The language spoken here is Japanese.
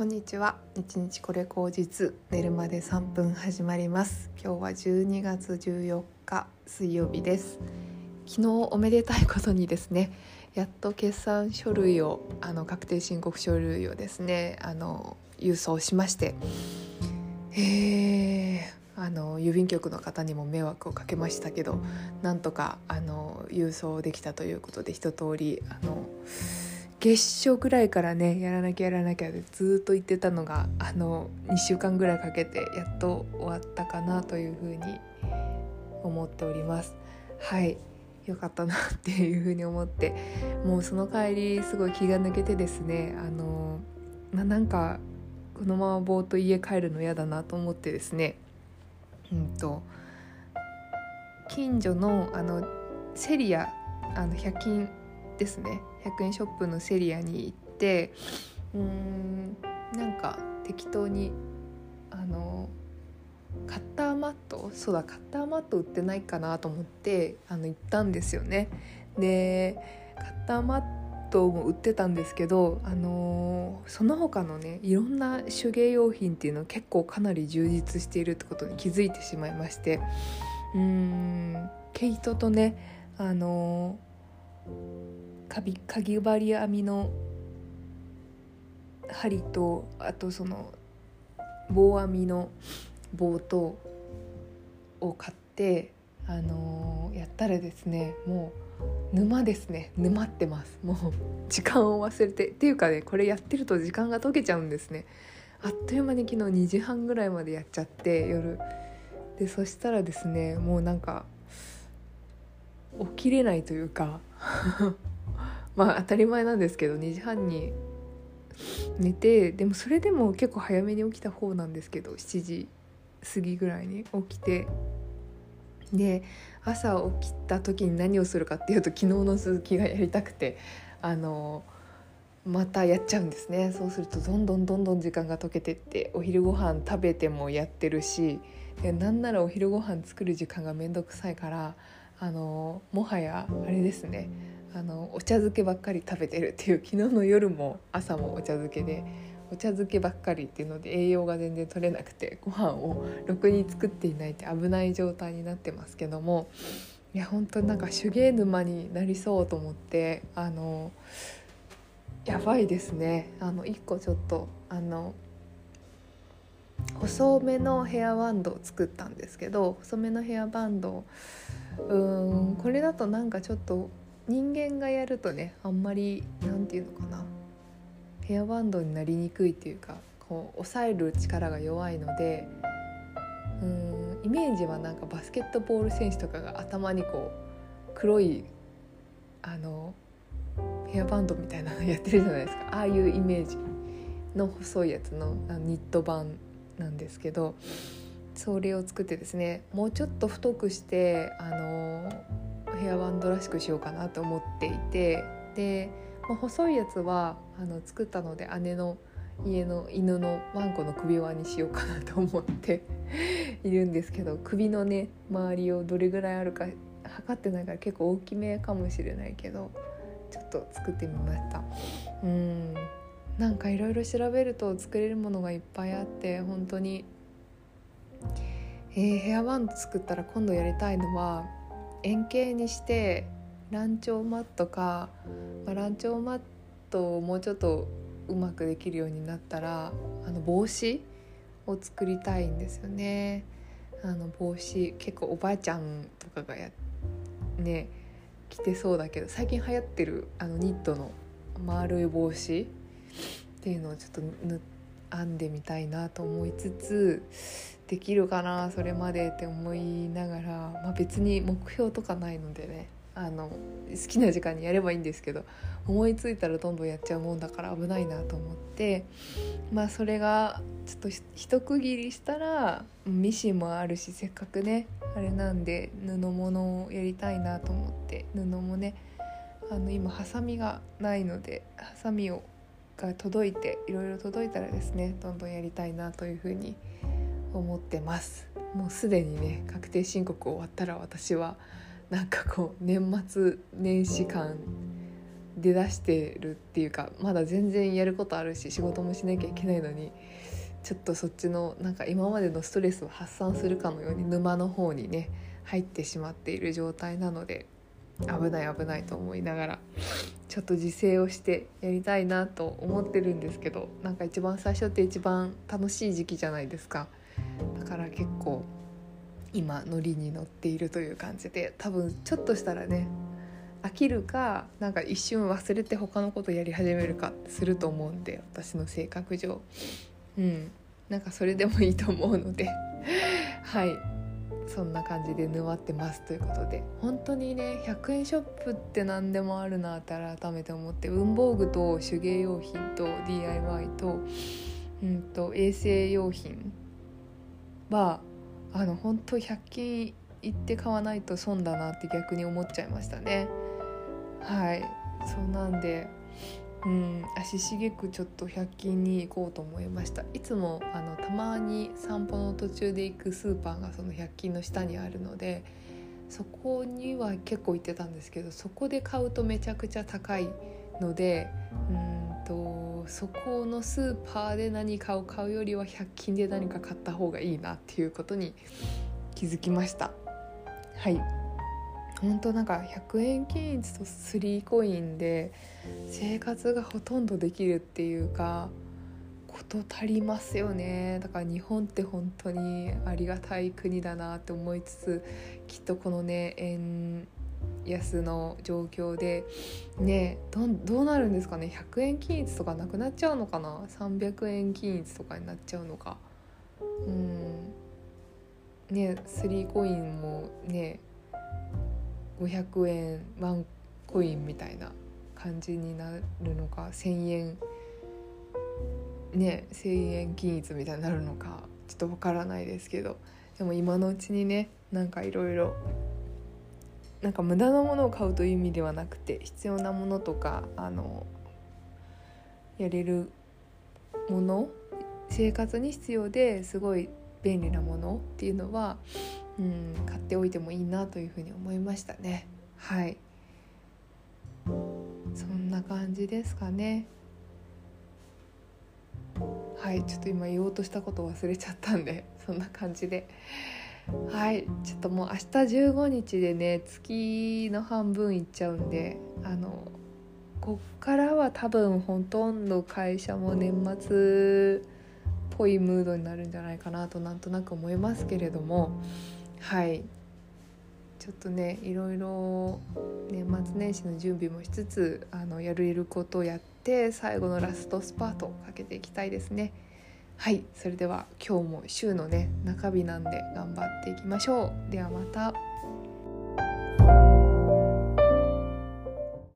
こんにちは。一日これ口実寝るまで3分始まります。今日は12月14日水曜日です。昨日おめでたいことにですねやっと決算書類をあの確定申告書類をですねあの郵送しまして。えー、あの郵便局の方にも迷惑をかけましたけどなんとかあの郵送できたということで一通りあの月初ぐらいからねやらなきゃやらなきゃでずっと言ってたのがあの2週間ぐらいかけてやっと終わったかなというふうに思っております。はい。よかったなっていうふうに思って。もうその帰りすごい気が抜けてですねあのななんかこのままぼーっと家帰るの嫌だなと思ってですね。うんと近所のあのセリアあの100均ですね100円ショップのセリアに行ってうーんなんか適当にあのカッターマット？そうだカッターマット売ってないかなと思ってあの行ったんですよね。でカッターマットも売ってたんですけど、あのその他のねいろんな手芸用品っていうのは結構かなり充実しているってことに気づいてしまいましてうーん毛糸とねあのかびかぎ針編みの針とあとその棒編みの棒とを買ってあのー、やったらですねもう沼ですね。沼ってます。もう時間を忘れて。っていうかねこれやってると時間が解けちゃうんですね。あっという間に昨日2時半ぐらいまでやっちゃって夜。でそしたらですねもうなんか起きれないというか。まあ当たり前なんですけど2時半に寝てでもそれでも結構早めに起きた方なんですけど7時過ぎぐらいに起きてで朝起きた時に何をするかっていうと昨日の続きがやりたくてあのまたやっちゃうんですね。そうするとどんどんどんどん時間が解けてってお昼ご飯食べてもやってるしでなんならお昼ご飯作る時間が面倒くさいからあのもはやあれですね。あのお茶漬けばっかり食べてるっていう昨日の夜も朝もお茶漬けでお茶漬けばっかりっていうので栄養が全然取れなくてご飯をろくに作っていないって危ない状態になってますけどもいや本当になんか手芸沼になりそうと思ってあのやばいですね。あの1個ちょっとあの細めのヘアバンドを作ったんですけど細めのヘアバンドうんこれだとなんかちょっと人間がやるとねあんまり何て言うのかな。ヘアバンドになりにくいっていうかこう抑える力が弱いのでうんイメージはなんかバスケットボール選手とかが頭にこう黒いあのヘアバンドみたいなの やってるじゃないですか。ああいうイメージの細いやつのニット版なんですけどそれを作ってですねもうちょっと太くしてあのヘアバンドらしくしようかなと思っていてで、まあ、細いやつはあの作ったので姉の家の犬のワンコの首輪にしようかなと思って いるんですけど首のね周りをどれぐらいあるか測ってないから結構大きめかもしれないけどちょっと作ってみました。うん。なんかいろいろ調べると作れるものがいっぱいあって本当にえー、ヘアバンド作ったら今度やりたいのは円形にしてランチョウマットか、まあ、ランチョウマットをもうちょっとうまくできるようになったらあの帽子を作りたいんですよね。あの帽子結構おばあちゃんとかがやね着てそうだけど最近流行ってるあのニットの丸い帽子っていうのをちょっと編んでみたいなと思いつつできるかなそれまでって思いながら、まあ、別に目標とかないのでねあの好きな時間にやればいいんですけど思いついたらどんどんやっちゃうもんだから危ないなと思ってまあそれがちょっと一区切りしたらミシンもあるしせっかくねあれなんで布物をやりたいなと思って布もねあの今ハサミがないのでハサミをが届いていろいろ届いたらですねどんどんやりたいなというふうに思います思ってます。もうすでにね確定申告終わったら私はなんかこう年末年始感出だしてるっていうかまだ全然やることあるし仕事もしなきゃいけないのにちょっとそっちのなんか今までのストレスを発散するかのように沼の方にね入ってしまっている状態なので危ない危ないと思いながらちょっと自制をしてやりたいなと思ってるんですけどなんか一番最初って一番楽しい時期じゃないですか。だから結構今ノリに乗っているという感じで多分ちょっとしたらね飽きるかなんか一瞬忘れて他のことやり始めるかすると思うんで私の性格上。うん。なんかそれでもいいと思うので。はい。そんな感じで沼ってますということで。本当にね100円ショップって何でもあるなって改めて思って文房具と手芸用品と DIY と,、うんと衛生用品はあの本当100均行って買わないと損だなって逆に思っちゃいましたね。はい。そうなんでうん足しげくちょっと100均に行こうと思いました。いつもあのたまに散歩の途中で行くスーパーがその100均の下にあるのでそこには結構行ってたんですけどそこで買うとめちゃくちゃ高いのでうんとそこのスーパーで何かを買うよりは100均で何か買った方がいいなっていうことに気づきました。はい。本当なんか100円均一と3コインで生活がほとんどできるっていうかこと足りますよね。だから日本って本当にありがたい国だなって思いつつきっとこのね円安の状況でねどどうなるんですかね？100円均一とかなくなっちゃうのかな？300円均一とかになっちゃうのか。うん。ね3コインもね500円ワンコインみたいな感じになるのか？1,000円ね1,000円均一みたいになるのか？ちょっとわからないですけど。でも今のうちにねなんかいろいろなんか無駄なものを買うという意味ではなくて必要なものとかあのやれるもの生活に必要ですごい便利なものっていうのは、うん、買っておいてもいいなというふうに思いましたね。はい。そんな感じですかね。はいちょっと今言おうとしたこと忘れちゃったんでそんな感じで。はいちょっともう明日15日でね月の半分いっちゃうんであのこっからは多分ほとんど会社も年末っぽいムードになるんじゃないかなとなんとなく思いますけれどもはいちょっとねいろいろ年末年始の準備もしつつあのやれることをやって最後のラストスパートをかけていきたいですね。はいそれでは今日も週のね中日なんで頑張っていきましょう。ではまた。